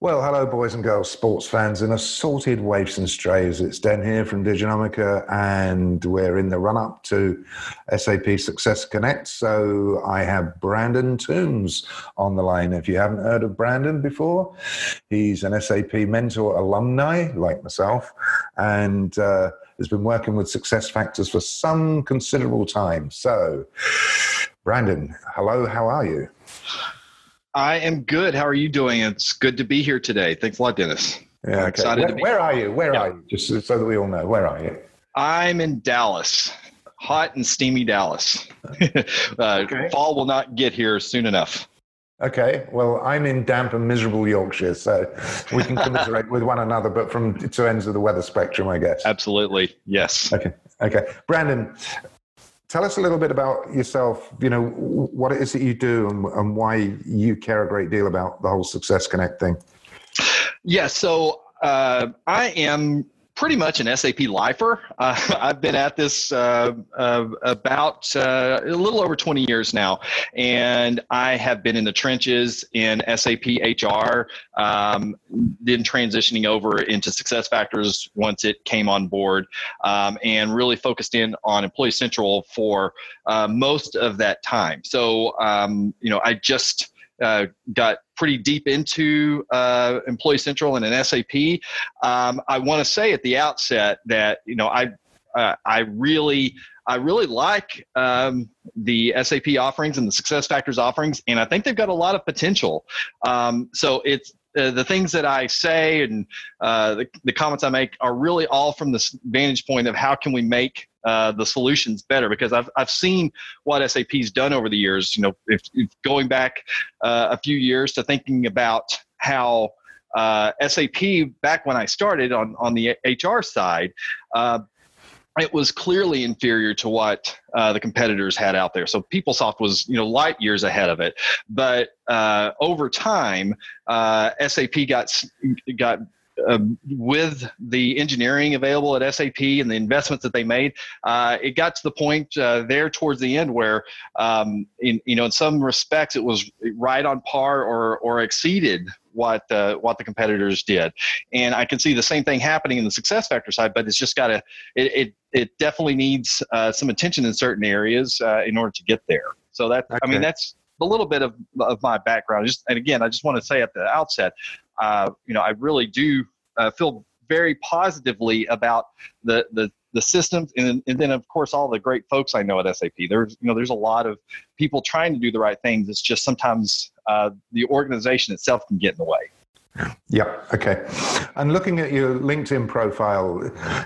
Well, hello, boys and girls, sports fans and assorted waifs and strays. It's Den here from Diginomica, and we're in the run up to SAP Success Connect. So I have Brandon Toombs on the line. If you haven't heard of Brandon before, he's an SAP mentor alumni like myself and uh, has been working with Success Factors for some considerable time. So, Brandon, hello, how are you? I am good. How are you doing? It's good to be here today. Thanks a lot, Dennis. Yeah, okay. Excited where, where are you? Where yeah. are you? Just so that we all know, where are you? I'm in Dallas, hot and steamy Dallas. uh, okay. Fall will not get here soon enough. Okay, well, I'm in damp and miserable Yorkshire, so we can commiserate with one another, but from two ends of the weather spectrum, I guess. Absolutely, yes. Okay, okay. Brandon, Tell us a little bit about yourself, you know, what it is that you do and, and why you care a great deal about the whole Success Connect thing. Yeah, so uh, I am pretty much an SAP lifer. Uh, I've been at this uh, uh, about uh, a little over 20 years now, and I have been in the trenches in SAP HR, um, then transitioning over into Success Factors once it came on board, um, and really focused in on Employee Central for uh, most of that time. So, um, you know, I just uh, got pretty deep into uh, Employee Central and an SAP. Um, I want to say at the outset that you know I uh, I really I really like um, the SAP offerings and the Success Factors offerings, and I think they've got a lot of potential. Um, so it's uh, the things that I say and uh, the, the comments I make are really all from the vantage point of how can we make uh, the solutions better because I've, I've seen what SAP's done over the years. You know, if, if going back uh, a few years to thinking about how uh, SAP back when I started on on the HR side. Uh, it was clearly inferior to what uh, the competitors had out there. So PeopleSoft was, you know, light years ahead of it. But over time, SAP got got uh, with the engineering available at SAP and the investments that they made, uh, it got to the point uh, there towards the end where, um, in you know, in some respects, it was right on par or or exceeded what uh, what the competitors did, and I can see the same thing happening in the success factor side. But it's just got to it, it, it definitely needs uh, some attention in certain areas uh, in order to get there. So that okay. I mean that's a little bit of, of my background. Just and again, I just want to say at the outset, uh, you know, I really do uh, feel very positively about the the the systems and, and then of course all the great folks I know at SAP. There's you know there's a lot of people trying to do the right things. It's just sometimes uh, the organization itself can get in the way. Yeah. Okay. And looking at your LinkedIn profile,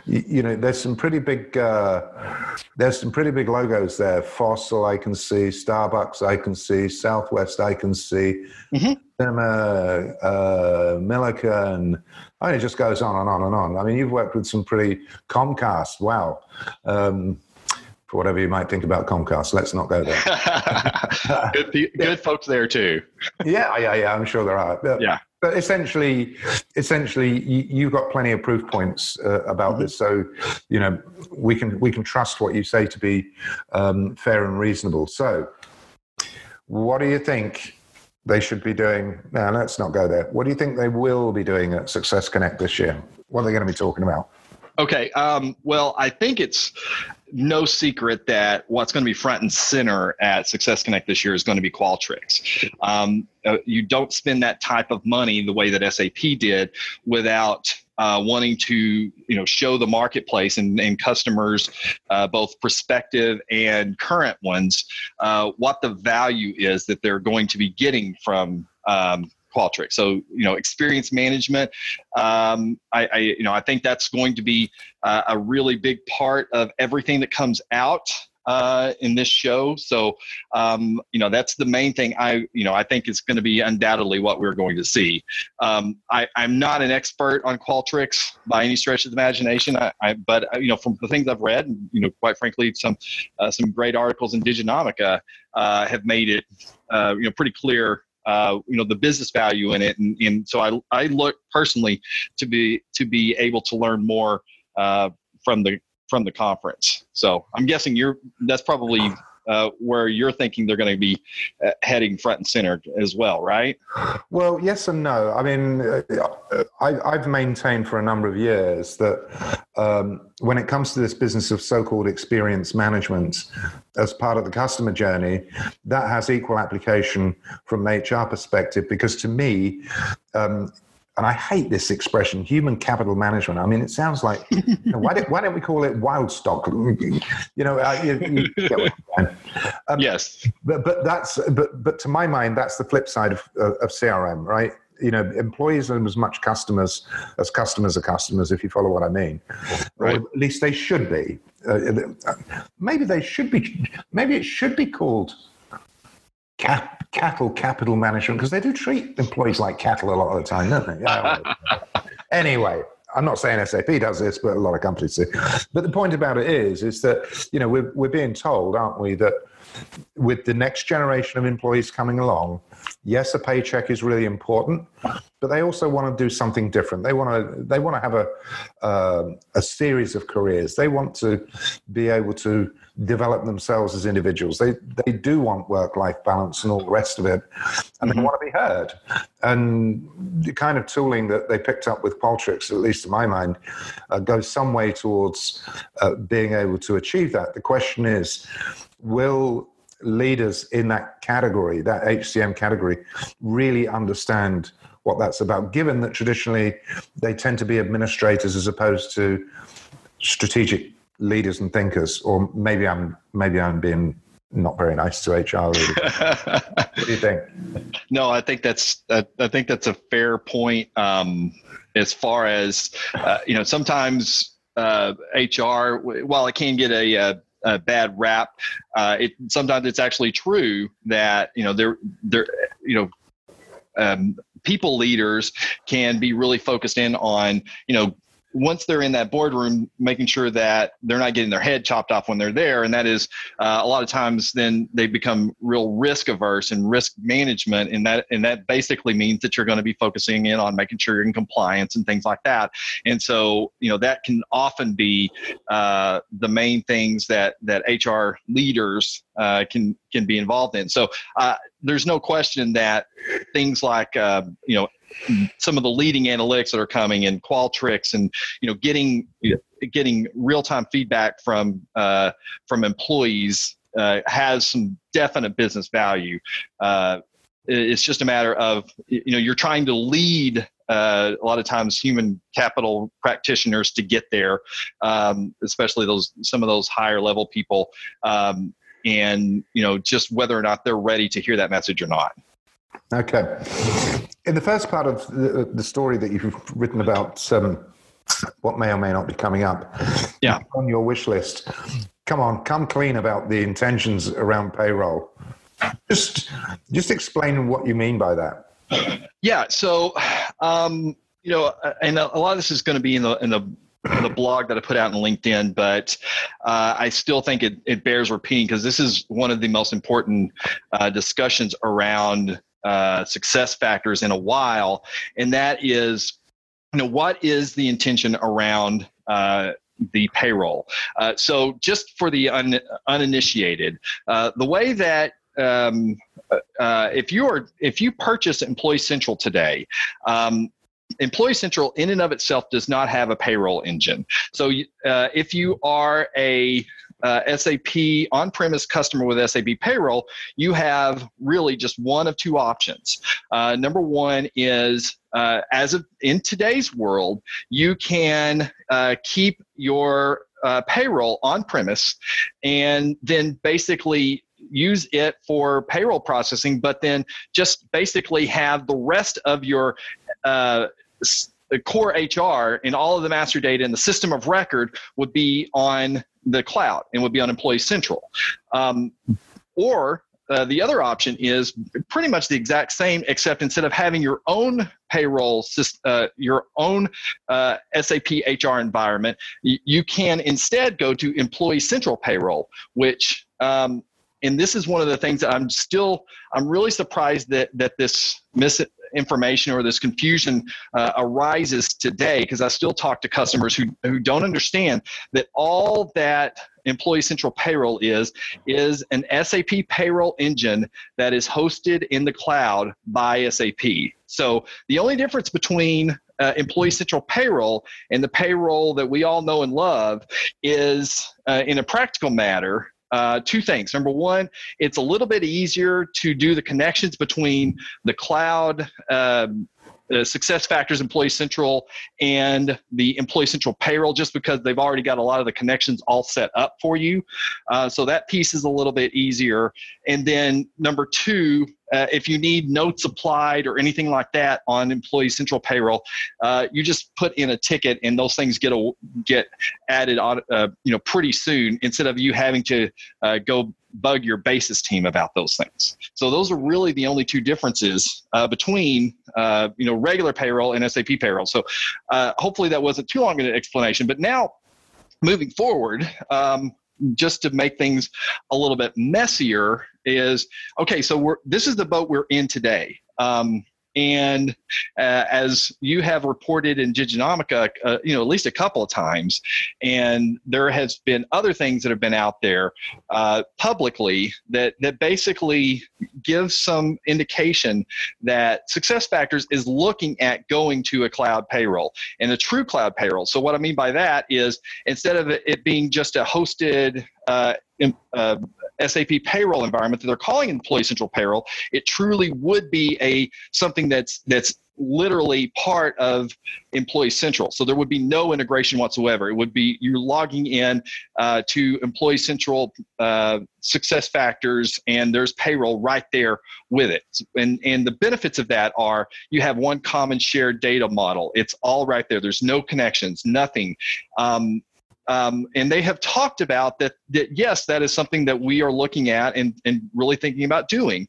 you, you know, there's some pretty big, uh, there's some pretty big logos there. Fossil, I can see. Starbucks, I can see. Southwest, I can see. Mm-hmm. Cinema, uh, Milliken, and I mean, it just goes on and on and on. I mean, you've worked with some pretty Comcast. Wow. Um, for whatever you might think about Comcast. Let's not go there. good, good folks there too. yeah, yeah, yeah. I'm sure there are. But, yeah. But essentially, essentially, you, have got plenty of proof points uh, about mm-hmm. this, so you know we can we can trust what you say to be um, fair and reasonable. So, what do you think they should be doing? Now, let's not go there. What do you think they will be doing at Success Connect this year? What are they going to be talking about? Okay. Um, well, I think it's no secret that what's going to be front and center at Success Connect this year is going to be Qualtrics. Um, uh, you don't spend that type of money the way that SAP did without uh, wanting to you know show the marketplace and, and customers, uh, both prospective and current ones, uh, what the value is that they're going to be getting from um, Qualtrics. So you know, experience management. Um, I, I, you know I think that's going to be uh, a really big part of everything that comes out uh, in this show. So um, you know that's the main thing. I you know I think is going to be undoubtedly what we're going to see. Um, I, am not an expert on Qualtrics by any stretch of the imagination. I, I, but uh, you know from the things I've read, you know quite frankly some uh, some great articles in Diginomica uh, have made it uh, you know pretty clear uh, you know the business value in it and, and so I, I look personally to be to be able to learn more uh, from the from the conference so i'm guessing you're that's probably uh, where you're thinking they're going to be uh, heading front and center as well, right? Well, yes and no. I mean, uh, I, have maintained for a number of years that um, when it comes to this business of so-called experience management as part of the customer journey, that has equal application from an HR perspective. Because to me, um, and I hate this expression, human capital management. I mean, it sounds like, you know, why, don't, why don't we call it wild stock? You know, uh, you, you um, yes. But, but that's, but, but to my mind, that's the flip side of, uh, of CRM, right? You know, employees are as much customers as customers are customers, if you follow what I mean. Right. Or at least they should be. Uh maybe they should be, maybe it should be called cap, cattle capital management because they do treat employees like cattle a lot of the time, don't they? Yeah, anyway, I'm not saying SAP does this, but a lot of companies do. But the point about it is, is that you know we're we're being told, aren't we, that with the next generation of employees coming along, yes, a paycheck is really important, but they also want to do something different. They want to they want to have a uh, a series of careers. They want to be able to develop themselves as individuals. They they do want work life balance and all the rest of it, and mm-hmm. they want to be heard. And the kind of tooling that they picked up with Qualtrics, at least in my mind, uh, goes some way towards uh, being able to achieve that. The question is, will leaders in that category, that HCM category, really understand what that's about, given that traditionally they tend to be administrators as opposed to strategic leaders and thinkers, or maybe I'm maybe I'm being not very nice to HR what do you think? No, I think that's I, I think that's a fair point. Um, as far as uh, you know, sometimes uh, HR, while it can get a, a, a bad rap, uh, it sometimes it's actually true that you know they're they're you know. Um, people leaders can be really focused in on you know once they're in that boardroom, making sure that they're not getting their head chopped off when they're there. And that is uh, a lot of times then they become real risk averse and risk management. And that, and that basically means that you're going to be focusing in on making sure you're in compliance and things like that. And so, you know, that can often be uh, the main things that, that HR leaders uh, can, can be involved in. So uh, there's no question that things like, uh, you know, some of the leading analytics that are coming in Qualtrics and you know getting getting real time feedback from uh, from employees uh, has some definite business value. Uh, it's just a matter of you know you're trying to lead uh, a lot of times human capital practitioners to get there, um, especially those some of those higher level people, um, and you know just whether or not they're ready to hear that message or not. Okay. In the first part of the, the story that you've written about um, what may or may not be coming up yeah. on your wish list, come on, come clean about the intentions around payroll. Just, just explain what you mean by that. Yeah. So, um, you know, and a lot of this is going to be in the in the the blog that I put out on LinkedIn, but uh, I still think it, it bears repeating because this is one of the most important uh, discussions around uh, success factors in a while, and that is, you know, what is the intention around uh, the payroll? Uh, so, just for the un, uninitiated, uh, the way that um, uh, if you are if you purchase Employee Central today. Um, Employee Central, in and of itself, does not have a payroll engine. So, uh, if you are a uh, SAP on premise customer with SAP payroll, you have really just one of two options. Uh, number one is uh, as of in today's world, you can uh, keep your uh, payroll on premise and then basically use it for payroll processing, but then just basically have the rest of your uh, core HR and all of the master data and the system of record would be on the cloud and would be on Employee Central. Um, or uh, the other option is pretty much the exact same, except instead of having your own payroll, uh, your own uh, SAP HR environment, y- you can instead go to Employee Central Payroll, which um, and this is one of the things that I'm still I'm really surprised that that this misinformation or this confusion uh, arises today because I still talk to customers who who don't understand that all that Employee Central Payroll is is an SAP payroll engine that is hosted in the cloud by SAP. So the only difference between uh, Employee Central Payroll and the payroll that we all know and love is, uh, in a practical matter, uh, two things. Number one, it's a little bit easier to do the connections between the cloud. Um, uh, success factors employee central and the employee central payroll just because they've already got a lot of the connections all set up for you. Uh, so that piece is a little bit easier. And then number two uh, if you need notes applied or anything like that on Employee Central Payroll, uh, you just put in a ticket and those things get a, get added on, uh, you know, pretty soon instead of you having to uh, go bug your basis team about those things. So those are really the only two differences uh, between uh, you know regular payroll and SAP payroll. So hopefully that wasn't too long an explanation. But now moving forward. Um, just to make things a little bit messier is okay so we're this is the boat we're in today um, and uh, as you have reported in Diginomica, uh, you know, at least a couple of times, and there has been other things that have been out there uh, publicly that that basically give some indication that Success Factors is looking at going to a cloud payroll and a true cloud payroll. So what I mean by that is instead of it being just a hosted uh, uh, SAP payroll environment that they're calling Employee Central Payroll, it truly would be a something that's that's literally part of Employee Central. So there would be no integration whatsoever. It would be you're logging in uh, to Employee Central uh, Success Factors, and there's payroll right there with it. And and the benefits of that are you have one common shared data model. It's all right there. There's no connections, nothing. Um, um, and they have talked about that, that, yes, that is something that we are looking at and, and really thinking about doing.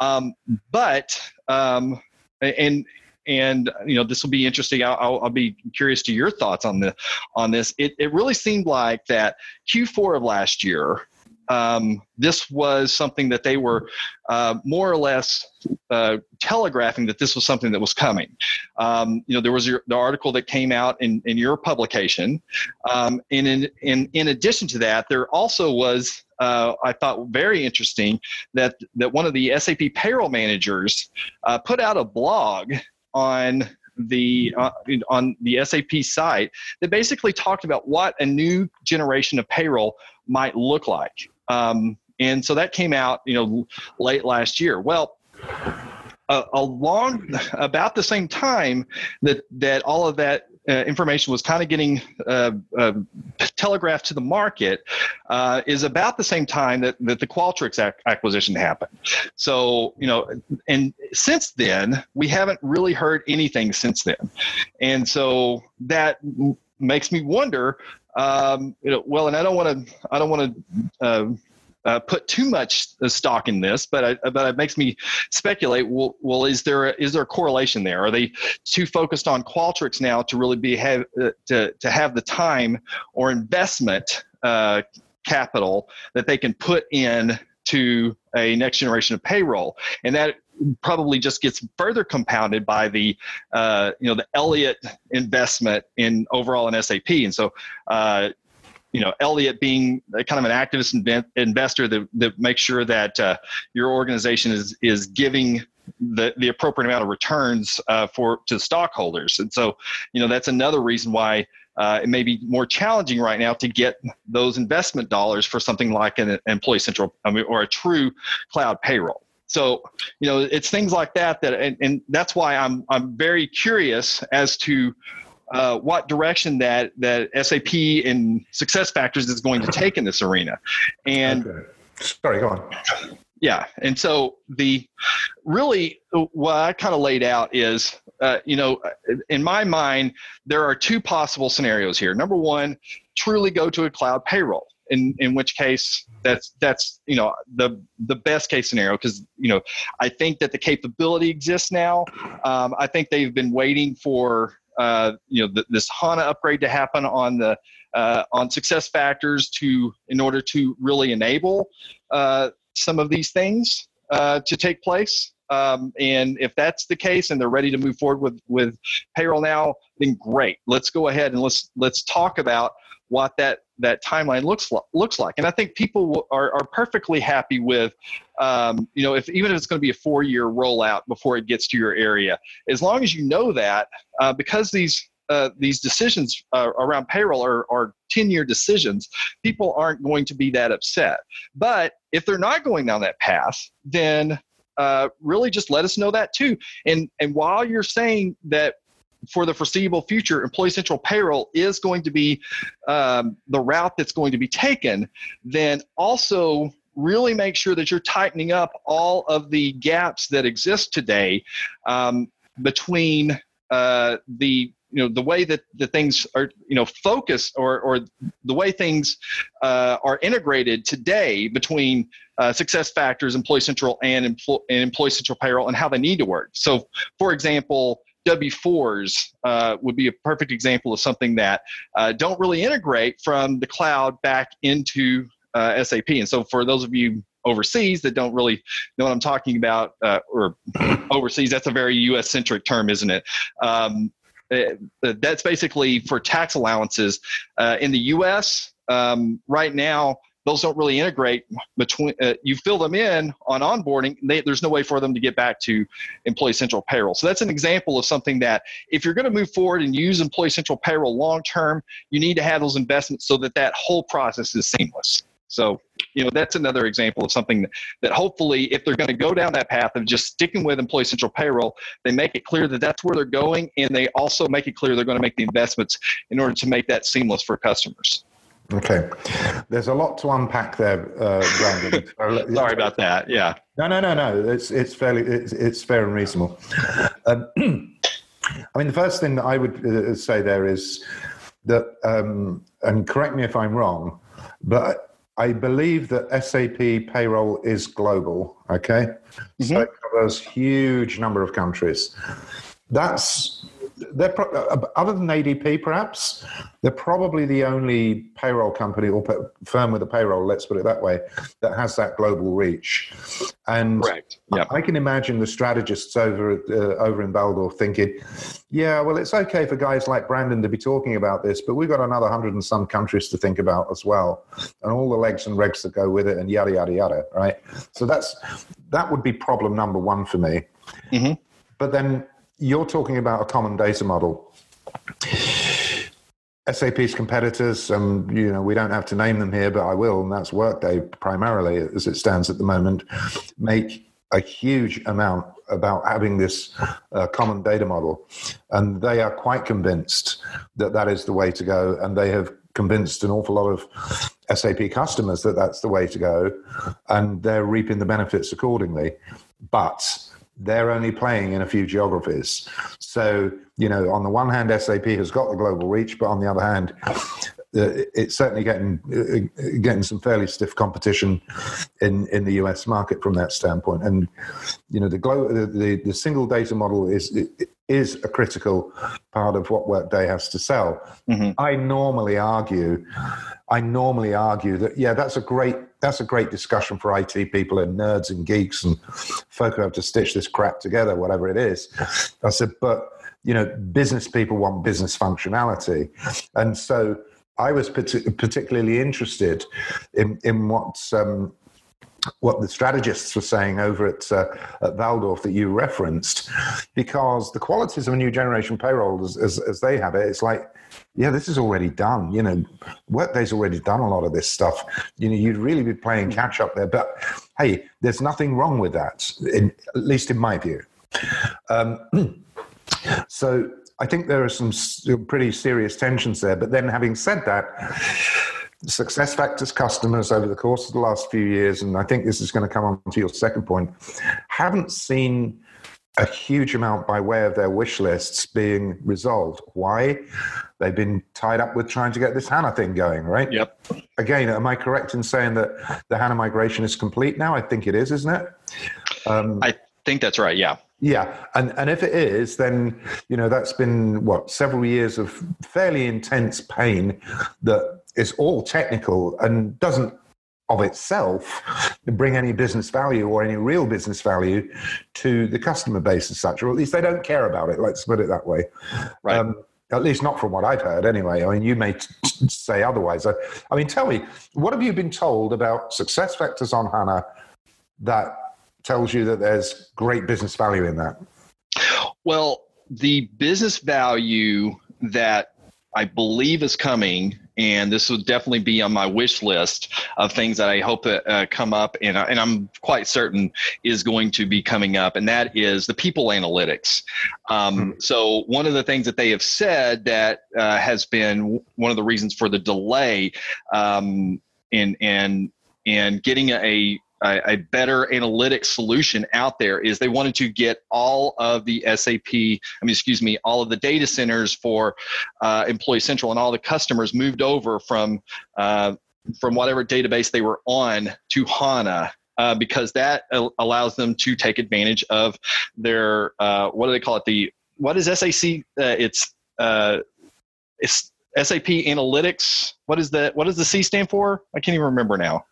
Um, but, um, and, and you know this will be interesting I'll, I'll, I'll, be curious to your thoughts on the on this it, it really seemed like that q4 of last year um, this was something that they were uh, more or less uh, telegraphing that this was something that was coming. Um, you know, there was your, the article that came out in, in your publication. Um, and in, in, in addition to that, there also was, uh, I thought very interesting, that, that one of the SAP payroll managers uh, put out a blog on the uh, on the SAP site that basically talked about what a new generation of payroll might look like. Um, and so that came out, you know, late last year. Well, uh, along about the same time that that all of that uh, information was kind of getting uh, uh, telegraphed to the market uh, is about the same time that, that the Qualtrics ac- acquisition happened. So, you know, and since then, we haven't really heard anything since then. And so that makes me wonder um, you know, well, and I don't want to, I don't want to uh, uh, put too much stock in this, but I, but it makes me speculate. Well, well, is there a, is there a correlation there? Are they too focused on Qualtrics now to really be have uh, to to have the time or investment uh, capital that they can put in to a next generation of payroll, and that probably just gets further compounded by the uh, you know the Elliott investment in overall in SAP, and so. Uh, you know, Elliott being kind of an activist inv- investor that, that makes sure that uh, your organization is is giving the, the appropriate amount of returns uh, for to stockholders, and so you know that's another reason why uh, it may be more challenging right now to get those investment dollars for something like an employee central I mean, or a true cloud payroll. So, you know, it's things like that that, and, and that's why I'm I'm very curious as to uh, what direction that that SAP and Success Factors is going to take in this arena. And okay. sorry, go on. Yeah, and so the really what I kind of laid out is, uh, you know, in my mind, there are two possible scenarios here. Number one, truly go to a cloud payroll in in which case that's that's you know the the best case scenario because you know I think that the capability exists now. Um, I think they've been waiting for uh, you know this HANA upgrade to happen on the uh, on success factors to in order to really enable uh, some of these things uh, to take place. Um, and if that's the case and they're ready to move forward with with payroll now, then great. Let's go ahead and let's let's talk about what that that timeline looks like, looks like. And I think people are, are perfectly happy with, um, you know, if even if it's going to be a four year rollout before it gets to your area, as long as you know that, uh, because these uh, these decisions uh, around payroll are, are 10 year decisions, people aren't going to be that upset. But if they're not going down that path, then uh, really just let us know that too. And and while you're saying that for the foreseeable future, Employee Central Payroll is going to be um, the route that's going to be taken, then also really make sure that you're tightening up all of the gaps that exist today um, between uh, the you know the way that the things are you know focused or or the way things uh, are integrated today between uh, success factors employee central and, employ- and employee central payroll and how they need to work. So for example W4s uh, would be a perfect example of something that uh, don't really integrate from the cloud back into uh, SAP. And so, for those of you overseas that don't really know what I'm talking about, uh, or overseas, that's a very US centric term, isn't it? Um, uh, that's basically for tax allowances. Uh, in the US, um, right now, those don't really integrate between uh, you fill them in on onboarding they, there's no way for them to get back to employee central payroll. So that's an example of something that if you're going to move forward and use employee central payroll long term you need to have those investments so that that whole process is seamless. So you know that's another example of something that, that hopefully if they're going to go down that path of just sticking with employee central payroll they make it clear that that's where they're going and they also make it clear they're going to make the investments in order to make that seamless for customers Okay, there's a lot to unpack there, uh, Brandon. Sorry about that. Yeah. No, no, no, no. It's it's fairly it's, it's fair and reasonable. Um, I mean, the first thing that I would uh, say there is that, um, and correct me if I'm wrong, but I believe that SAP payroll is global. Okay, mm-hmm. so it covers huge number of countries. That's they're pro- uh, other than ADP, perhaps they're probably the only payroll company or firm with a payroll. Let's put it that way, that has that global reach. And Correct. Yep. I can imagine the strategists over uh, over in Walldorf thinking, "Yeah, well, it's okay for guys like Brandon to be talking about this, but we've got another hundred and some countries to think about as well, and all the legs and regs that go with it, and yada yada yada." Right. So that's that would be problem number one for me. Mm-hmm. But then you're talking about a common data model. SAP's competitors, um, you know, we don't have to name them here, but I will, and that's Workday primarily as it stands at the moment, make a huge amount about having this uh, common data model. And they are quite convinced that that is the way to go. And they have convinced an awful lot of SAP customers that that's the way to go. And they're reaping the benefits accordingly. But they're only playing in a few geographies. So, you know, on the one hand, SAP has got the global reach, but on the other hand, uh, it's certainly getting uh, getting some fairly stiff competition in, in the US market from that standpoint. And you know, the, glo- the, the single data model is is a critical part of what Workday has to sell. Mm-hmm. I normally argue, I normally argue that yeah, that's a great that's a great discussion for IT people and nerds and geeks and folk who have to stitch this crap together, whatever it is. I said, but you know, business people want business functionality, and so I was particularly interested in in what um, what the strategists were saying over at, uh, at that you referenced, because the qualities of a new generation payroll, as, as, as, they have it, it's like, yeah, this is already done. You know, Workday's already done a lot of this stuff. You know, you'd really be playing catch up there. But hey, there's nothing wrong with that, in, at least in my view. Um, so I think there are some pretty serious tensions there. But then, having said that, success factors customers over the course of the last few years, and I think this is going to come on to your second point, haven't seen a huge amount by way of their wish lists being resolved. Why? They've been tied up with trying to get this HANA thing going, right? Yep. Again, am I correct in saying that the HANA migration is complete now? I think it is, isn't it? Um, I think that's right. Yeah. Yeah, and and if it is, then you know that's been what several years of fairly intense pain that is all technical and doesn't of itself bring any business value or any real business value to the customer base as such, or at least they don't care about it. Let's put it that way. Right. Um, At least not from what I've heard, anyway. I mean, you may t- say otherwise. I, I mean, tell me, what have you been told about success factors on HANA that tells you that there's great business value in that? Well, the business value that I believe is coming, and this will definitely be on my wish list of things that I hope that uh, come up, and, and I'm quite certain is going to be coming up, and that is the people analytics. Um, mm-hmm. So one of the things that they have said that uh, has been one of the reasons for the delay um, in and and getting a a, a better analytic solution out there is they wanted to get all of the SAP, I mean, excuse me, all of the data centers for uh, Employee Central and all the customers moved over from uh, from whatever database they were on to HANA. Uh, because that allows them to take advantage of their uh, what do they call it? The what is SAC? Uh, it's uh, it's SAP Analytics. What is the what does the C stand for? I can't even remember now.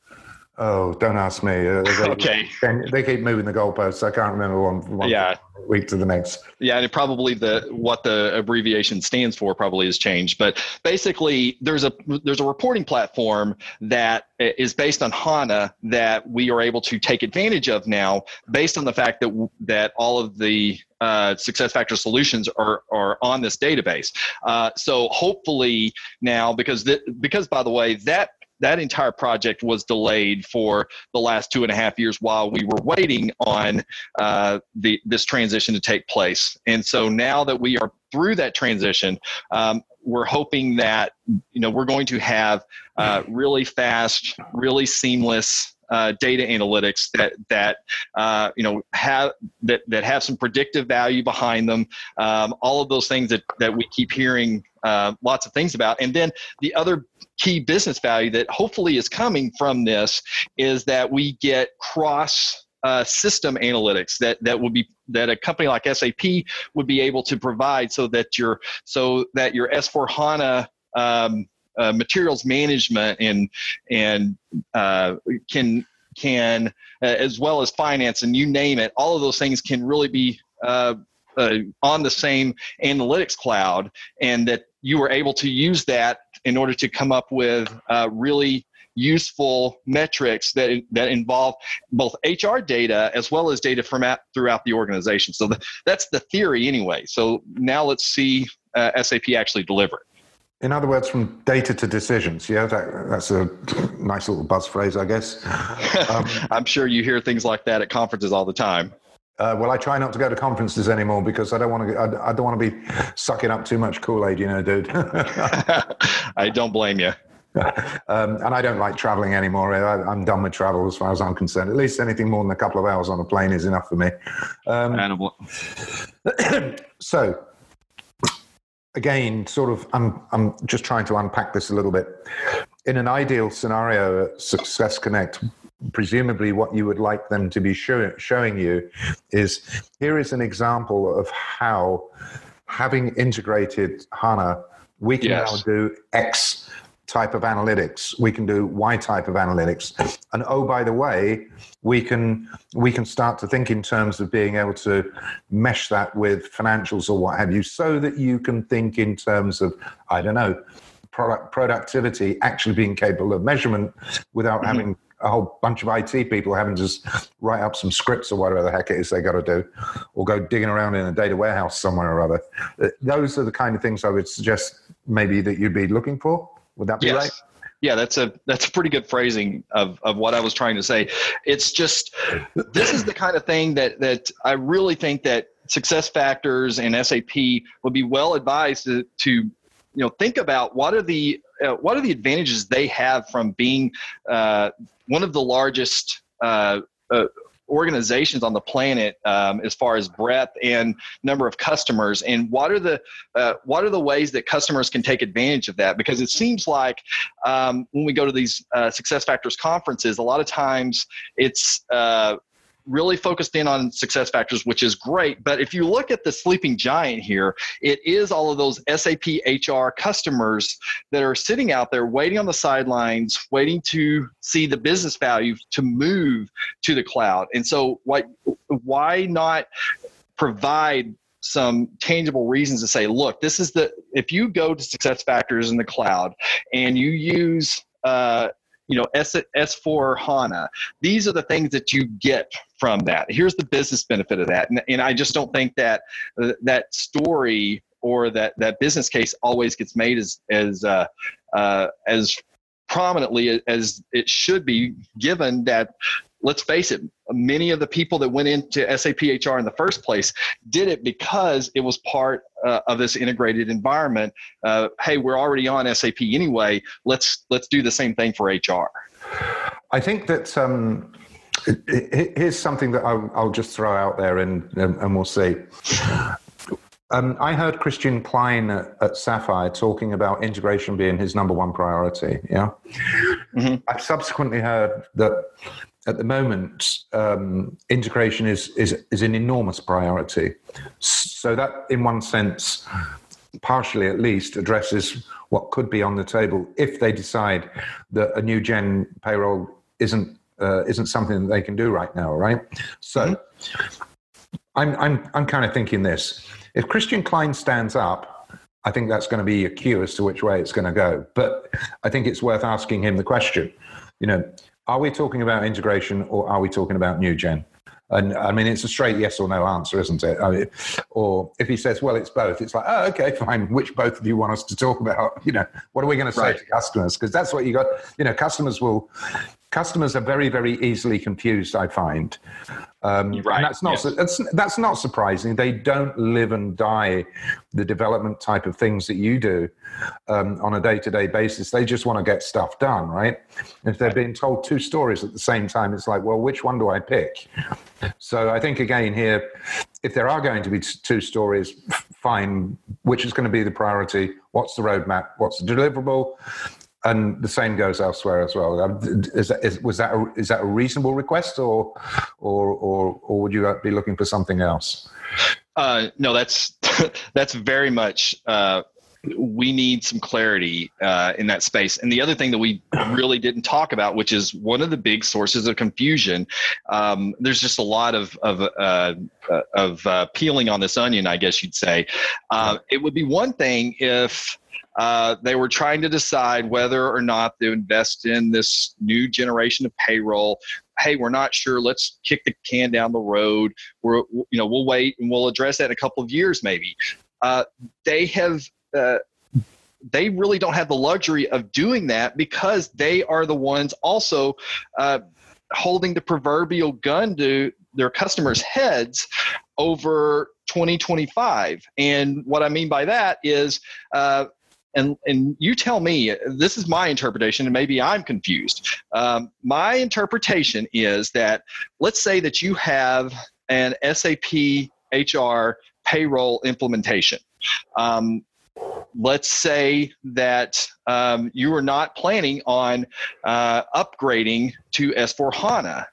Oh, don't ask me. Uh, they, okay. They keep moving the goalposts. I can't remember one, one yeah. week to the next. Yeah, and probably the what the abbreviation stands for probably has changed. But basically, there's a there's a reporting platform that is based on HANA that we are able to take advantage of now, based on the fact that that all of the uh, success factor solutions are, are on this database. Uh, so hopefully now, because th- because by the way, that that entire project was delayed for the last two and a half years while we were waiting on uh, the this transition to take place. And so now that we are through that transition, um, we're hoping that you know we're going to have uh, really fast, really seamless uh, data analytics that that uh, you know have that that have some predictive value behind them. Um, all of those things that that we keep hearing uh, lots of things about, and then the other key business value that hopefully is coming from this is that we get cross uh, system analytics that that would be that a company like SAP would be able to provide so that your so that your S4 HANA um, uh, materials management and and uh, can can uh, as well as finance and you name it all of those things can really be uh, on the same analytics cloud and that you were able to use that in order to come up with uh, really useful metrics that that involve both HR data as well as data from at, throughout the organization. So the, that's the theory anyway. So now let's see uh, SAP actually deliver. In other words, from data to decisions. Yeah, that, that's a nice little buzz phrase, I guess. Um, I'm sure you hear things like that at conferences all the time. Uh, well, I try not to go to conferences anymore because I don't want to. I, I don't want to be sucking up too much Kool Aid, you know, dude. I don't blame you. Um, and I don't like traveling anymore. I, am done with travel as far as I'm concerned. At least anything more than a couple of hours on a plane is enough for me. Um, so, again, sort of, I'm I'm just trying to unpack this a little bit. In an ideal scenario at Success Connect, presumably what you would like them to be show, showing you is here is an example of how having integrated HANA, we can yes. now do X type of analytics we can do y type of analytics and oh by the way we can we can start to think in terms of being able to mesh that with financials or what have you so that you can think in terms of i don't know product productivity actually being capable of measurement without mm-hmm. having a whole bunch of IT people having to just write up some scripts or whatever the heck it is they got to do, or go digging around in a data warehouse somewhere or other. Uh, those are the kind of things I would suggest maybe that you'd be looking for. Would that be yes. right? Yeah, that's a that's a pretty good phrasing of, of what I was trying to say. It's just this is the kind of thing that that I really think that success factors and SAP would be well advised to, to you know think about what are the uh, what are the advantages they have from being uh, one of the largest uh, uh, organizations on the planet um, as far as breadth and number of customers. And what are the uh, what are the ways that customers can take advantage of that? Because it seems like um, when we go to these uh, success factors conferences a lot of times it's uh, really focused in on success factors, which is great. But if you look at the sleeping giant here, it is all of those SAP HR customers that are sitting out there waiting on the sidelines, waiting to see the business value to move to the cloud. And so, why why not provide some tangible reasons to say, look, this is the if you go to Success Factors in the cloud and you use uh, you know S S4 HANA, these are the things that you get from that. Here's the business benefit of that, and, and I just don't think that uh, that story or that that business case always gets made as as uh, uh, as prominently as it should be, given that let's face it, many of the people that went into SAP HR in the first place did it because it was part uh, of this integrated environment. Uh, hey, we're already on SAP anyway. Let's let's do the same thing for HR. I think that um, here's something that I'll, I'll, just throw out there, and and we'll see. Um, I heard Christian Klein at, at, Sapphire talking about integration being his number one priority. Yeah, mm-hmm. I've subsequently heard that at the moment, um, integration is, is, is an enormous priority. So, that, in one sense, partially at least, addresses what could be on the table if they decide that a new gen payroll isn't, uh, isn't something that they can do right now, right? So, mm-hmm. I'm, I'm, I'm kind of thinking this if Christian Klein stands up, I think that's going to be a cue as to which way it's going to go. But I think it's worth asking him the question. You know, are we talking about integration or are we talking about new gen? And I mean, it's a straight yes or no answer, isn't it? I mean, or if he says, well, it's both, it's like, oh, okay, fine. Which both of you want us to talk about? You know, what are we going to say right. to customers? Because that's what you got. You know, customers will, customers are very, very easily confused, I find. Um, right. And that's not yes. that's that's not surprising. They don't live and die the development type of things that you do um, on a day to day basis. They just want to get stuff done, right? If they're being told two stories at the same time, it's like, well, which one do I pick? So I think again here, if there are going to be two stories, fine. Which is going to be the priority? What's the roadmap? What's the deliverable? And the same goes elsewhere as well. Um, is that, is, was that a, is that a reasonable request, or or or, or would you be looking for something else? Uh, no, that's that's very much. Uh, we need some clarity uh, in that space. And the other thing that we really didn't talk about, which is one of the big sources of confusion, um, there's just a lot of of, uh, of uh, peeling on this onion, I guess you'd say. Uh, it would be one thing if uh, they were trying to decide whether or not to invest in this new generation of payroll. Hey, we're not sure. Let's kick the can down the road. We're, you know, we'll wait and we'll address that in a couple of years, maybe. Uh, they have. Uh, they really don't have the luxury of doing that because they are the ones also uh, holding the proverbial gun to their customers' heads over 2025. And what I mean by that is uh, and and you tell me this is my interpretation and maybe i'm confused. Um, my interpretation is that let's say that you have an sap hr payroll implementation. Um, let's say that um, you are not planning on uh, upgrading to s4 hana.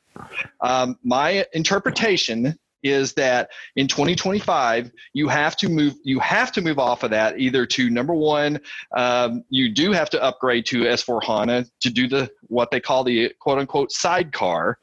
Um, my interpretation is that in 2025 you have to move you have to move off of that either to number one um, you do have to upgrade to s4 hana to do the what they call the quote unquote sidecar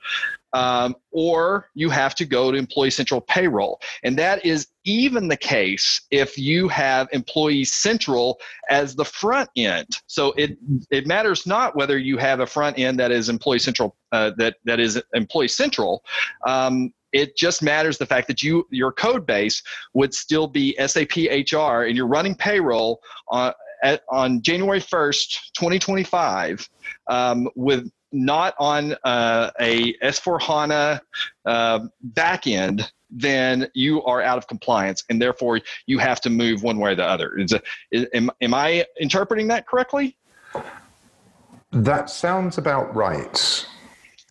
um, or you have to go to employee central payroll. And that is even the case if you have employee central as the front end. So it it matters not whether you have a front end that is employee central uh, that that is employee central um, it just matters the fact that you your code base would still be SAP HR and you're running payroll on at, on January 1st, 2025, um, with not on uh, a S4 HANA uh, backend, then you are out of compliance, and therefore you have to move one way or the other. Is, is, am, am I interpreting that correctly? That sounds about right,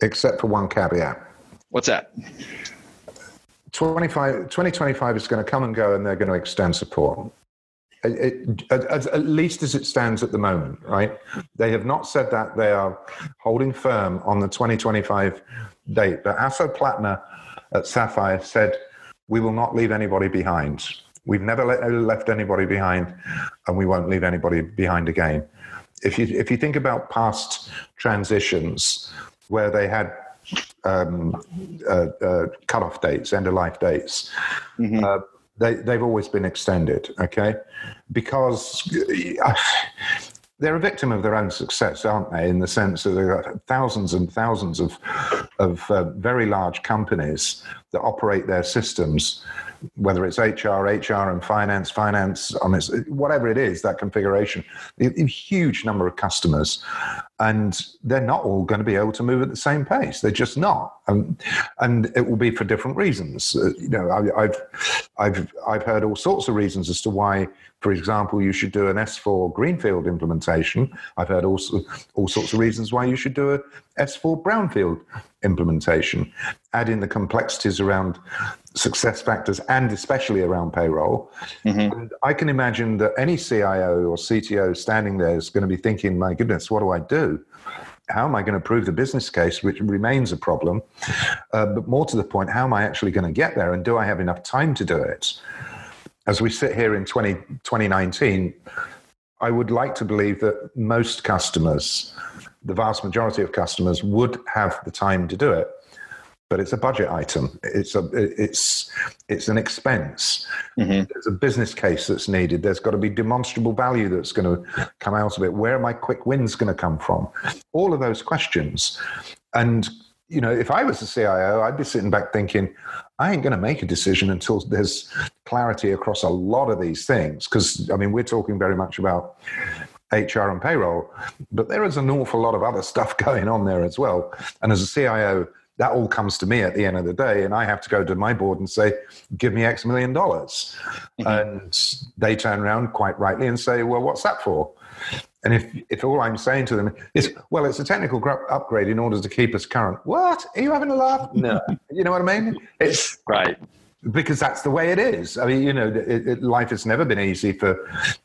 except for one caveat. What's that? 25, 2025 is going to come and go and they're going to extend support. It, it, at, at, least as it stands at the moment, right? They have not said that they are holding firm on the 2025 date. But Hasso Plattner at Sapphire said, We will not leave anybody behind. We've never let, left anybody behind, and we won't leave anybody behind again. If you, if you think about past transitions where they had um, uh, uh, cutoff dates, end of life dates. Mm-hmm. Uh, They, they've always been extended, okay? Because uh, they're a victim of their own success, aren't they? In the sense that there are thousands and thousands of, of uh, very large companies that operate their systems, whether it's HR, HR and finance, finance on its, whatever it is, that configuration, a, huge number of customers. And they're not all going to be able to move at the same pace. They're just not. And, and it will be for different reasons. Uh, you know, I, I've, I've, I've heard all sorts of reasons as to why for example, you should do an S4 Greenfield implementation. I've heard also all sorts of reasons why you should do a S4 Brownfield implementation. Add in the complexities around success factors and especially around payroll. Mm-hmm. And I can imagine that any CIO or CTO standing there is going to be thinking, my goodness, what do I do? how am I going to prove the business case, which remains a problem? Uh, but more to the point, how am I actually going to get there? And do I have enough time to do it? as we sit here in 20, 2019, I would like to believe that most customers, the vast majority of customers, would have the time to do it. But it's a budget item. It's a it's it's an expense. Mm-hmm. There's a business case that's needed. There's got to be demonstrable value that's going to come out of it. Where are my quick wins going to come from? All of those questions. And you know, if I was the CIO, I'd be sitting back thinking, I ain't going to make a decision until there's clarity across a lot of these things. Because, I mean, we're talking very much about HR and payroll, but there is an awful lot of other stuff going on there as well. And as a CIO, that all comes to me at the end of the day, and I have to go to my board and say, "Give me X million dollars," mm-hmm. and they turn around quite rightly and say, "Well, what's that for?" And if, if all I'm saying to them is, well, it's a technical upgrade in order to keep us current. What? Are you having a laugh? No. you know what I mean? It's right because that's the way it is. I mean, you know, it, it, life has never been easy for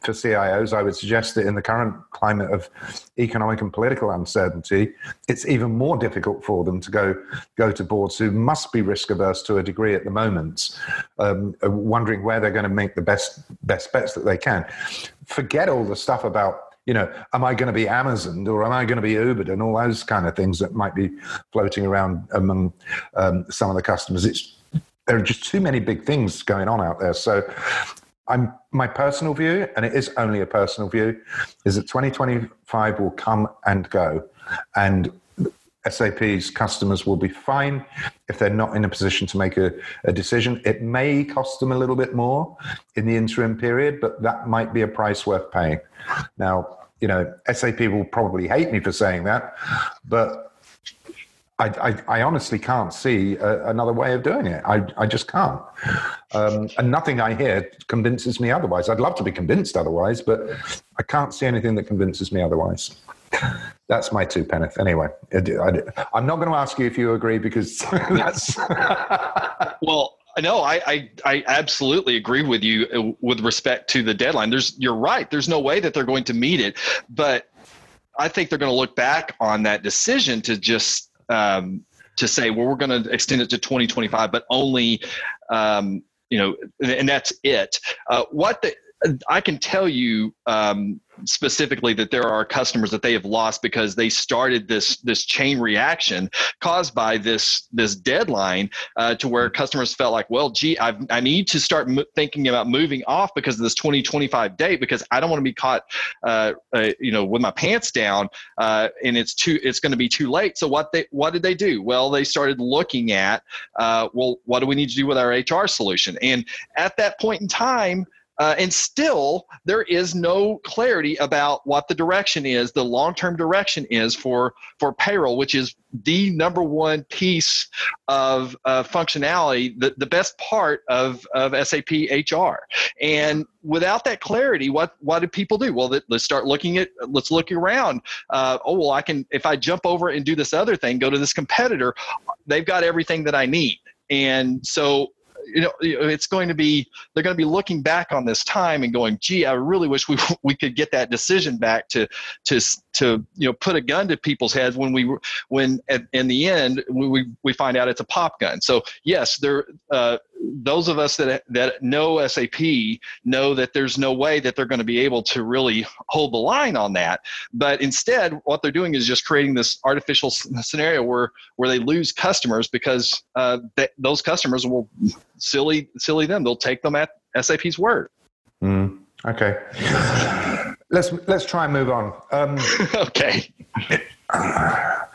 for CIOs. I would suggest that in the current climate of economic and political uncertainty, it's even more difficult for them to go go to boards who must be risk averse to a degree at the moment, um, wondering where they're going to make the best best bets that they can. Forget all the stuff about you know, am I going to be Amazoned or am I going to be Ubered and all those kind of things that might be floating around among um, some of the customers. It's there are just too many big things going on out there. So, I'm my personal view, and it is only a personal view, is that 2025 will come and go, and SAP's customers will be fine if they're not in a position to make a, a, decision. It may cost them a little bit more in the interim period, but that might be a price worth paying. Now, you know, SAP will probably hate me for saying that, but I, I, I honestly can't see a, another way of doing it. I, I just can't. Um, and nothing I hear convinces me otherwise. I'd love to be convinced otherwise, but I can't see anything that convinces me otherwise. That's my two penneth. Anyway, I, am not going to ask you if you agree because that's. well, no, I, I, I absolutely agree with you uh, with respect to the deadline. There's you're right. There's no way that they're going to meet it, but I think they're going to look back on that decision to just um, to say, well, we're going to extend it to 2025, but only, um, you know, and that's it. Uh, what the, I can tell you um, specifically that there are customers that they have lost because they started this this chain reaction caused by this this deadline uh, to where customers felt like, well, gee, I've, i need to start thinking about moving off because of this 2025 date because I don't want to be caught, uh, uh, you know, with my pants down uh, and it's too it's going to be too late. So what they what did they do? Well, they started looking at, uh, well, what do we need to do with our HR solution? And at that point in time uh, and still, there is no clarity about what the direction is, the long-term direction is for for payroll, which is the number one piece of uh, functionality, the, the best part of, of SAP HR. And without that clarity, what what do people do? Well, let's start looking at let's look around. Uh, oh well, I can if I jump over and do this other thing, go to this competitor, they've got everything that I need. And so you know it's going to be they're going to be looking back on this time and going gee i really wish we we could get that decision back to to to you know put a gun to people's heads when we when at, in the end we we find out it's a pop gun. So yes there uh, those of us that that know SAP know that there's no way that they're going to be able to really hold the line on that. But instead, what they're doing is just creating this artificial scenario where where they lose customers because uh, those customers will silly silly them. They'll take them at SAP's word. Mm, okay. Let's let's try and move on. Um, okay.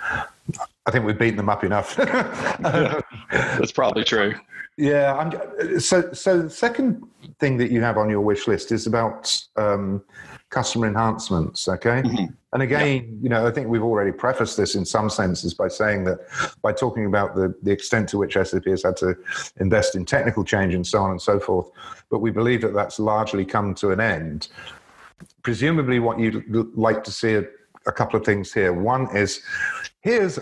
I think we've beaten them up enough. That's probably true. Yeah. I'm, so, so the second thing that you have on your wish list is about um, customer enhancements. Okay. Mm-hmm. And again, you know, I think we've already prefaced this in some senses by saying that by talking about the, the extent to which SAP has had to invest in technical change and so on and so forth. But we believe that that's largely come to an end. Presumably, what you'd like to see a, a couple of things here. One is here's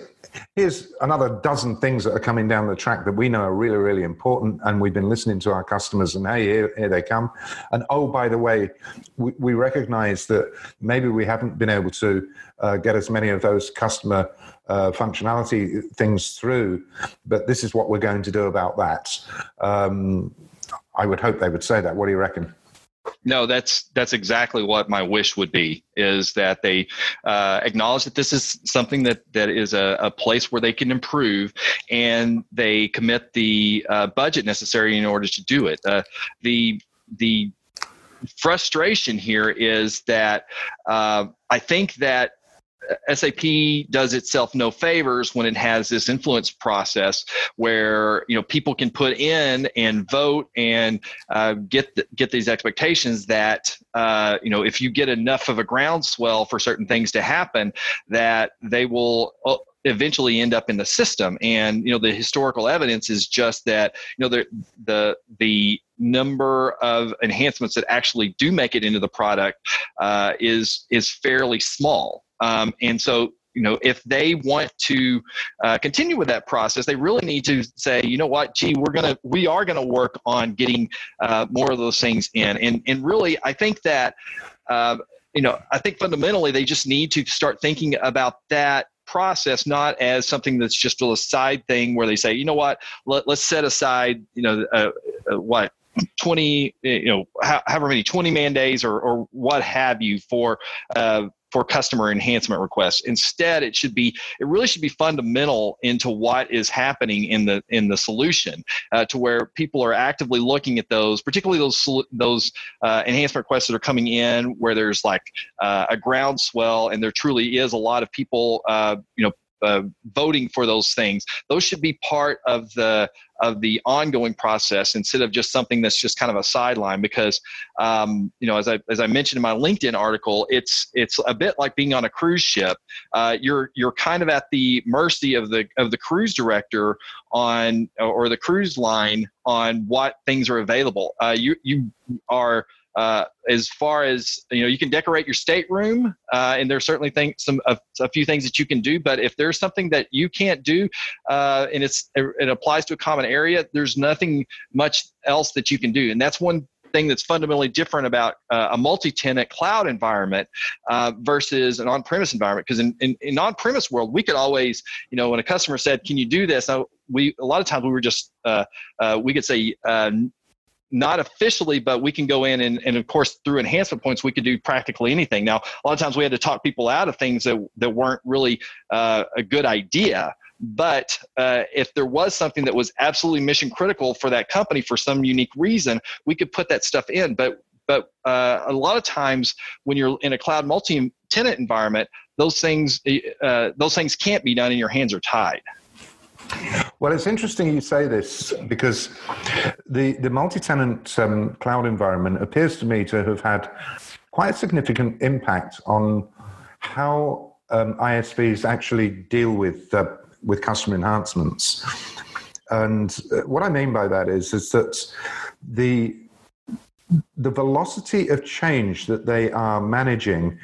here's another dozen things that are coming down the track that we know are really, really important. And we've been listening to our customers, and hey, here, here they come. And oh, by the way, we, we recognize that maybe we haven't been able to uh, get as many of those customer uh, functionality things through, but this is what we're going to do about that. Um, I would hope they would say that. What do you reckon? No, that's that's exactly what my wish would be. Is that they uh, acknowledge that this is something that that is a, a, place where they can improve, and they commit the uh, budget necessary in order to do it. Uh, the the frustration here is that uh, I think that SAP does itself no favors when it has this influence process where you know people can put in and vote and uh, get the, get these expectations that uh, you know if you get enough of a groundswell for certain things to happen that they will uh, eventually end up in the system. And you know the historical evidence is just that you know the the the number of enhancements that actually do make it into the product uh, is is fairly small um, and so, you know, if they want to uh, continue with that process, they really need to say, you know what, gee, we're gonna, we are gonna work on getting uh, more of those things in. And and really, I think that, uh, you know, I think fundamentally they just need to start thinking about that process not as something that's just a side thing where they say you know what let, us set aside you know uh, uh, what 20 you know however many 20 man days or, or what have you for uh, for customer enhancement requests. Instead, it should be it really should be fundamental into what is happening in the in the solution uh, to where people are actively looking at those, particularly those those uh, enhancement requests that are coming in where there's like uh, a groundswell and there truly is a lot of people uh, you know uh, voting for those things. Those should be part of the of the ongoing process instead of just something that's just kind of a sideline. Because um, you know, as I as I mentioned in my LinkedIn article, it's it's a bit like being on a cruise ship. Uh, you're you're kind of at the mercy of the of the cruise director on or the cruise line on what things are available. Uh, you you are uh, as far as you know, you can decorate your stateroom, uh, and there's certainly things, some a, a, few things that you can do. But if there's something that you can't do, uh, and it's it applies to a common area, there's nothing much else that you can do, and that's one thing that's fundamentally different about uh, a multi-tenant cloud environment uh, versus an on-premise environment. Because in, in, in on-premise world, we could always, you know, when a customer said, "Can you do this?" We a lot of times we were just uh, uh we could say uh, not officially, but we can go in and, and of course through enhancement points we could do practically anything. Now, a lot of times we had to talk people out of things that that weren't really uh, a good idea. But uh, if there was something that was absolutely mission critical for that company for some unique reason, we could put that stuff in. But but uh, a lot of times when you're in a cloud multi-tenant environment, those things uh, those things can't be done, and your hands are tied. Well, it's interesting you say this because the, the multi tenant um, cloud environment appears to me to have had quite a significant impact on how um, ISVs actually deal with, uh, with customer enhancements. And uh, what I mean by that is, is that the, the velocity of change that they are managing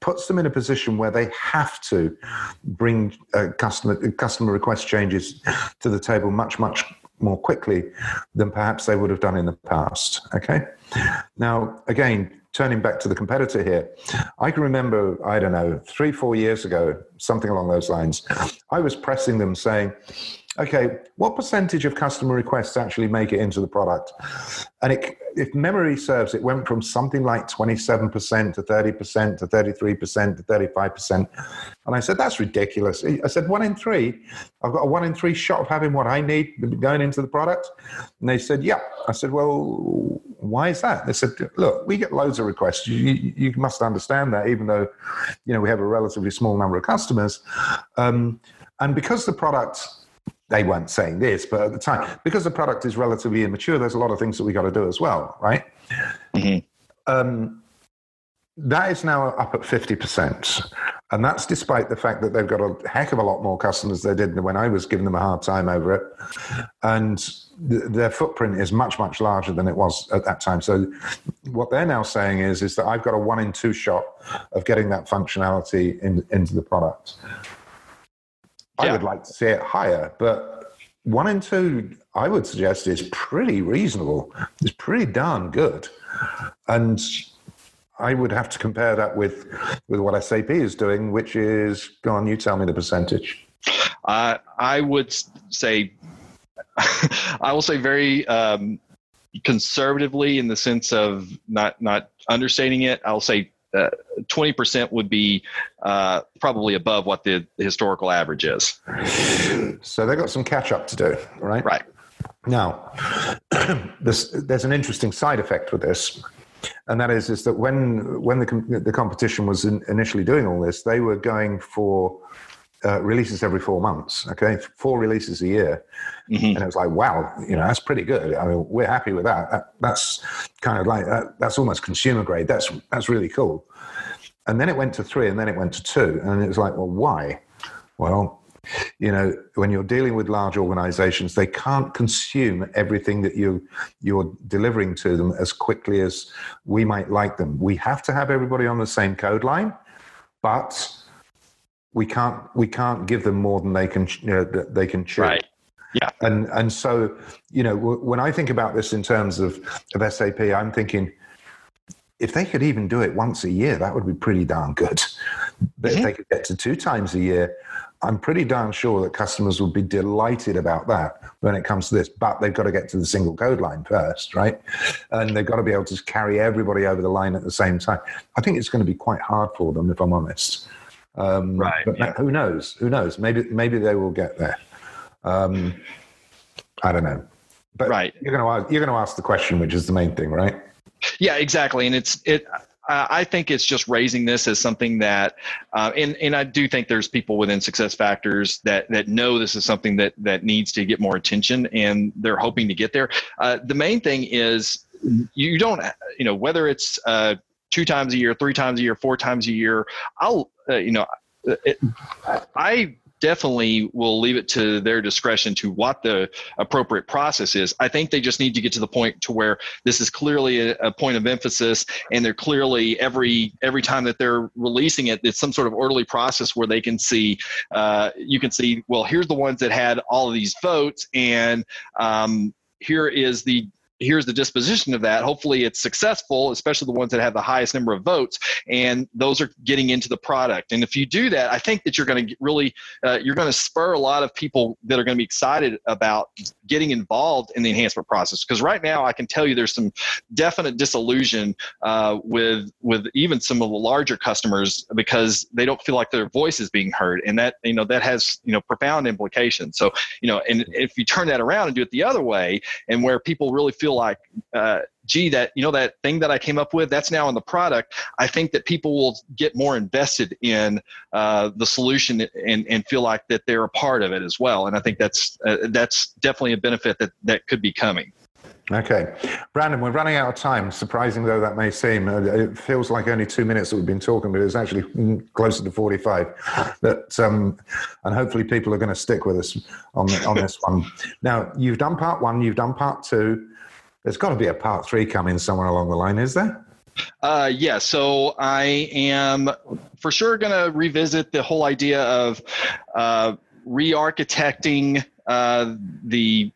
puts them in a position where they have to bring uh, customer customer request changes to the table much much more quickly than perhaps they would have done in the past. Okay, now again. Turning back to the competitor here, I can remember, I don't know, three, four years ago, something along those lines, I was pressing them saying, okay, what percentage of customer requests actually make it into the product? And it, if memory serves, it went from something like 27% to 30% to 33% to 35%. And I said, that's ridiculous. I said, one in three, I've got a one in three shot of having what I need going into the product. And they said, yeah. I said, well, why is that? They said, look, we get loads of requests. You, you must understand that, even though, you know, we have a relatively small number of customers. Um, and because the product they weren't saying this, but at the time, because the product is relatively immature, there's a lot of things that we got to do as well, right? Mm-hmm. Um, that is now up at 50%. And that's despite the fact that they've got a heck of a lot more customers they did when I was giving them a hard time over it. And th- their footprint is much, much larger than it was at that time. So what they're now saying is, is that I've got a one in two shot of getting that functionality in, into the product. I would like to see it higher, but one and two, I would suggest, is pretty reasonable. It's pretty darn good, and I would have to compare that with with what SAP is doing, which is go on, you tell me the percentage. Uh, I would say, I will say very um, conservatively in the sense of not not understating it. I'll say uh, twenty percent would be uh, probably above what the, the, historical average is. So they've got some catch up to do, right? Right. Now, this, there's an interesting side effect with this, and that is is that when when the the competition was in, initially doing all this, they were going for uh, releases every four months. Okay, four releases a year, mm-hmm. and it was like, wow, you know, that's pretty good. I mean, we're happy with that. that that's kind of like that, that's almost consumer grade. That's that's really cool. And then it went to three, and then it went to two, and it was like, well, why? Well, you know, when you're dealing with large organizations, they can't consume everything that you you're delivering to them as quickly as we might like them. We have to have everybody on the same code line, but we can't we can't give them more than they can you know, they can chew. Right. Yeah. And and so you know when I think about this in terms of of SAP, I'm thinking if they could even do it once a year, that would be pretty darn good. But mm-hmm. if they could get to two times a year, I'm pretty darn sure that customers would be delighted about that when it comes to this. But they've got to get to the single code line first, right? And they've got to be able to carry everybody over the line at the same time. I think it's going to be quite hard for them, if I'm honest. Um, right. But yeah. who knows? Who knows? Maybe maybe they will get there. Um, I don't know. But right. you're going to you're going to ask the question, which is the main thing, right? Yeah, exactly. And it's it. I think it's just raising this as something that, uh, and and I do think there's people within Success Factors that that know this is something that that needs to get more attention, and they're hoping to get there. Uh, the main thing is you don't, you know, whether it's uh, two times a year, three times a year, four times a year, I'll, uh, you know, it, I definitely will leave it to their discretion to what the appropriate process is. I think they just need to get to the point to where this is clearly a, a, point of emphasis, and they're clearly every every time that they're releasing it, it's some sort of orderly process where they can see, uh, you can see, well, here's the ones that had all of these votes, and um, here is the here's the disposition of that. Hopefully, it's successful, especially the ones that have the highest number of votes, and those are getting into the product. And if you do that, I think that you're going to really uh, you're going to spur a lot of people that are going to be excited about getting involved in the enhancement process. Because right now, I can tell you there's some definite disillusion uh, with with even some of the larger customers because they don't feel like their voice is being heard, and that you know that has you know profound implications. So you know, and if you turn that around and do it the other way, and where people really feel feel like uh, gee that you know that thing that i came up with that's now in the product i think that people will get more invested in uh, the solution and, and feel like that they're a part of it as well and i think that's uh, that's definitely a benefit that that could be coming Okay. Brandon, we're running out of time, surprising though that may seem. Uh, it feels like only two minutes that we've been talking, but it's actually closer to 45. That, um, and hopefully people are going to stick with us on, on this one. Now, you've done part one, you've done part two. There's got to be a part three coming somewhere along the line, is there? Uh, yeah, so I am for sure going to revisit the whole idea of uh, re architecting uh, the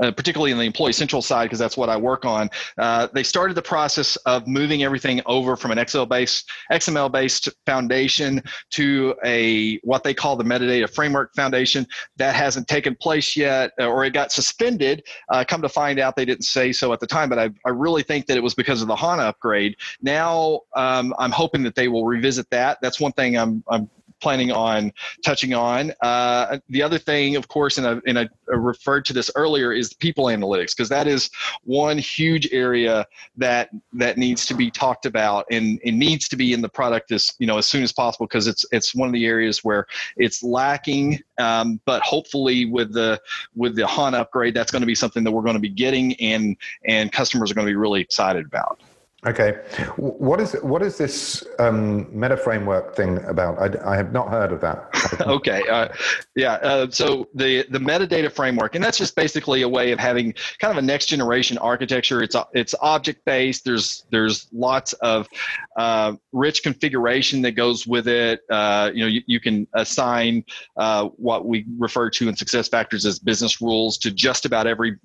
uh, particularly in the employee central side, because that's what I work on. Uh, they started the process of moving everything over from an Excel based, XML based foundation to a what they call the metadata framework foundation. That hasn't taken place yet, uh, or it got suspended. Uh, come to find out, they didn't say so at the time, but I, I really think that it was because of the HANA upgrade. Now um, I'm hoping that they will revisit that. That's one thing I'm, I'm planning on touching on. Uh, the other thing, of course, and I, and I referred to this earlier, is people analytics because that is one huge area that that needs to be talked about and it needs to be in the product as you know as soon as possible because it's it's one of the areas where it's lacking. Um, but hopefully, with the with the HANA upgrade, that's going to be something that we're going to be getting and and customers are going to be really excited about. Okay, what is what is this um, meta framework thing about? I, I, have not heard of that. okay, uh, yeah. Uh, so the the metadata framework, and that's just basically a way of having kind of a next generation architecture. It's it's object based. There's there's lots of uh, rich configuration that goes with it. Uh, you know, you, you can assign uh, what we refer to in success factors as business rules to just about every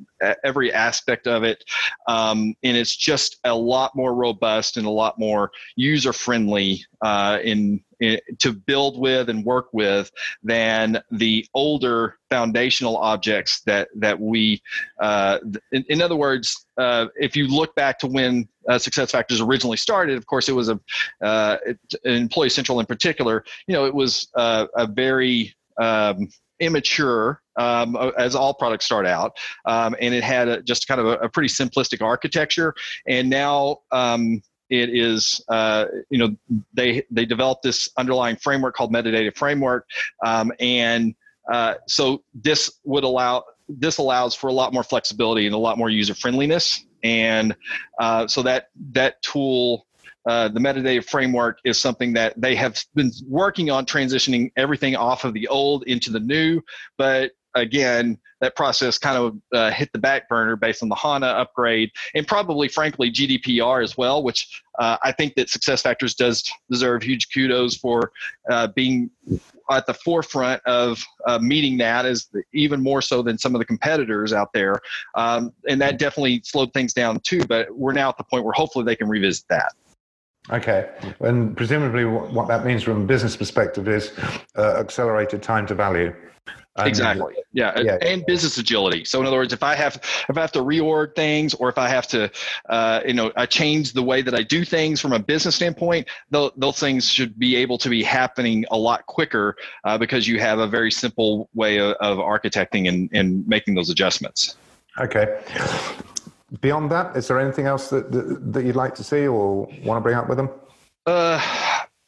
every aspect of it, um, and it's just a lot more more robust and a lot more user friendly uh, in, in, to build with and work with than the older foundational objects that that we. Uh, in, in, other words, uh, if you look back to when uh, Success Factors originally started, of course, it was a uh, Employee Central in particular. You know, it was uh, a very um, immature um, as all products start out um, and it had a, just kind of a, a, pretty simplistic architecture. And now um, it is uh, you know they they developed this underlying framework called metadata framework um, and uh, so this would allow this allows for a lot more flexibility and a lot more user friendliness. And uh, so that that tool uh, the metadata framework is something that they have been working on transitioning everything off of the old into the new. But again, that process kind of uh, hit the back burner based on the HANA upgrade and probably, frankly, GDPR as well, which uh, I think that SuccessFactors does deserve huge kudos for uh, being at the forefront of uh, meeting that as even more so than some of the competitors out there. Um, and that definitely slowed things down too, but we're now at the point where hopefully they can revisit that. Okay, and presumably what that means from a business perspective is uh, accelerated time to value. And exactly. Yeah. yeah. And business agility. So in other words, if I have if I have to reorg things, or if I have to, uh, you know, I change the way that I do things from a business standpoint, those, those things should be able to be happening a lot quicker uh, because you have a very simple way of, of architecting and, and making those adjustments. Okay beyond that, is there anything else that, that, that you'd like to see or want to bring up with them? Uh,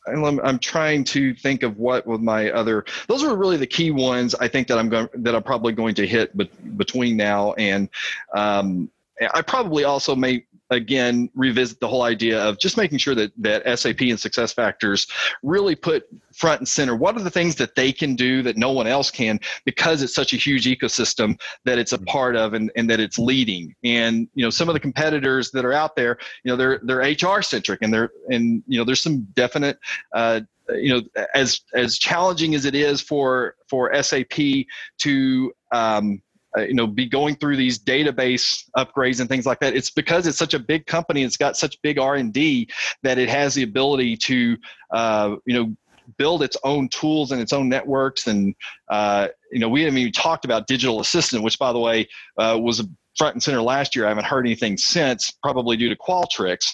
I'm, I'm trying to think of what with my other. Those are really the key ones. I think that I'm going that I'm probably going to hit but between now and. Um, I probably also may again revisit the whole idea of just making sure that that SAP and success factors really put front and center what are the things that they can do that no one else can because it's such a huge ecosystem that it's a mm-hmm. part of and, and that it's leading and you know some of the competitors that are out there you know they're they're HR centric and they're and you know there's some definite uh, you know as as challenging as it is for for SAP to um, uh, you know be going through these database upgrades and things like that it's because it's such a big company it's got such big r&d that it has the ability to uh, you know build its own tools and its own networks and uh, you know we haven't even talked about digital assistant which by the way uh, was front and center last year. I haven't heard anything since probably due to qualtrics.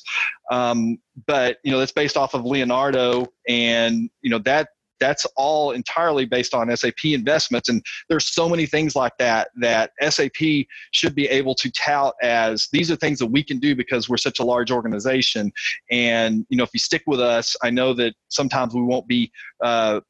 Um, but you know that's based off of leonardo and you know that that's all entirely based on SAP investments. And there's so many things like that that SAP should be able to tout as these are things that we can do because we're such a large organization. And you know, if you stick with us, I know that sometimes we won't be. Uh,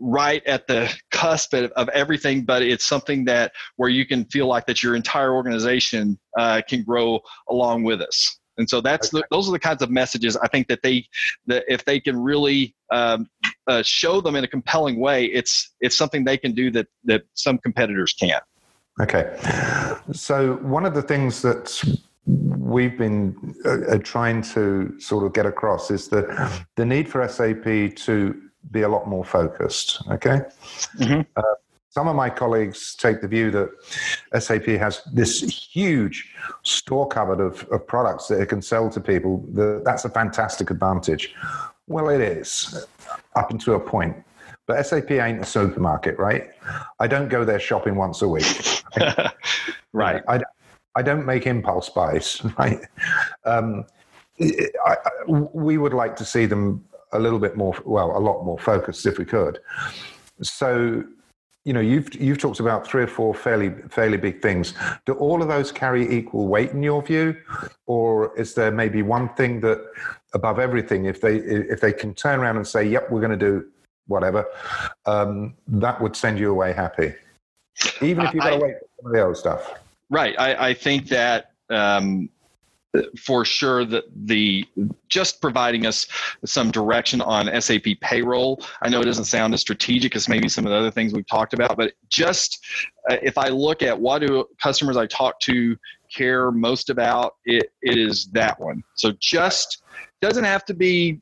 right at the cusp of, everything but it's something that where you can feel like that your entire organization uh, can grow along with us and so that's the, those are the kinds of messages I think that they that if they can really um, uh, show them in a compelling way, it's it's something they can do that that some competitors can't. Okay, so one of the things that we've been uh, uh trying to sort of get across is the the need for SAP to be a lot more focused. Okay. Mm-hmm. Uh, some of my colleagues take the view that SAP has this huge store cupboard of, of products that it can sell to people. that's a fantastic advantage. Well, it is up until a point. But SAP ain't a supermarket, right? I don't go there shopping once a week. right. I, I don't make impulse buys, right? Um, I, I, we would like to see them a little bit more, well, a lot more focused if we could. So, you know, you've you've talked about three or four fairly fairly big things. Do all of those carry equal weight in your view, or is there maybe one thing that above everything, if they if they can turn around and say, "Yep, we're going to do whatever," um, that would send you away happy, even if you've got to wait for some of the old stuff. Right. I, I think that um, for sure that the just providing us some direction on SAP payroll. I know it doesn't sound as strategic as maybe some of the other things we've talked about, but just uh, if I look at what do customers I talk to care most about, it, it is that one. So just doesn't have to be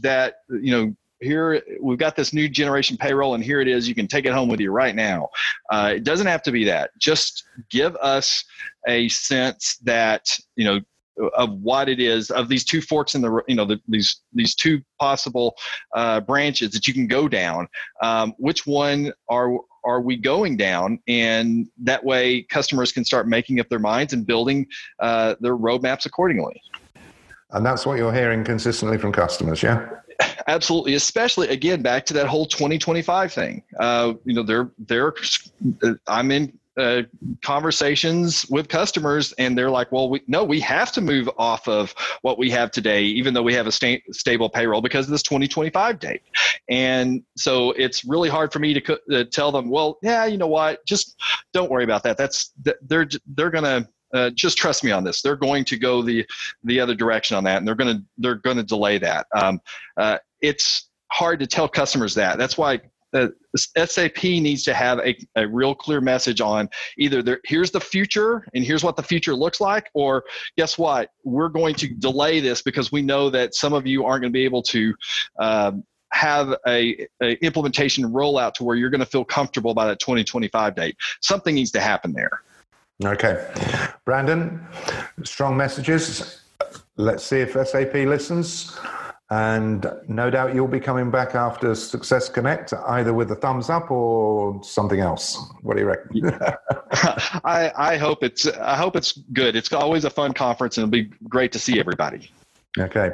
that you know here we've got this new generation payroll and here it is you can take it home with you right now uh, it doesn't have to be that just give us a sense that you know of what it is of these two forks in the you know the, these these two possible uh, branches that you can go down. Um, which one are are we going down? And that way customers can start making up their minds and building uh, their roadmaps accordingly. And that's what you're hearing consistently from customers yeah? Absolutely especially again back to that whole 2025 thing. Uh, you know they're they're i'm in uh, conversations with customers and they're like well we no we have to move off of what we have today even though we have a sta- stable payroll because of this 2025 date and so it's really hard for me to co- tell them well yeah you know what just don't worry about that that's they're they're gonna uh, just trust me on this. They're going to go the the other direction on that, and they're going to they're going to delay that. Um, uh, it's hard to tell customers that. That's why uh, SAP needs to have a, a real clear message on either there, here's the future and here's what the future looks like, or guess what, we're going to delay this because we know that some of you aren't going to be able to um, have a, a, implementation rollout to where you're going to feel comfortable by that 2025 date. Something needs to happen there. Okay, Brandon, strong messages. Let's see if SAP listens. And no doubt you'll be coming back after Success Connect, either with a thumbs up or something else. What do you reckon? I, I hope it's I hope it's good. It's always a fun conference, and it'll be great to see everybody. Okay.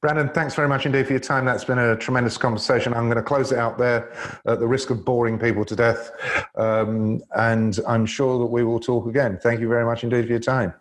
Brandon, thanks very much indeed for your time. That's been a tremendous conversation. I'm going to close it out there at the risk of boring people to death. Um, and I'm sure that we will talk again. Thank you very much indeed for your time.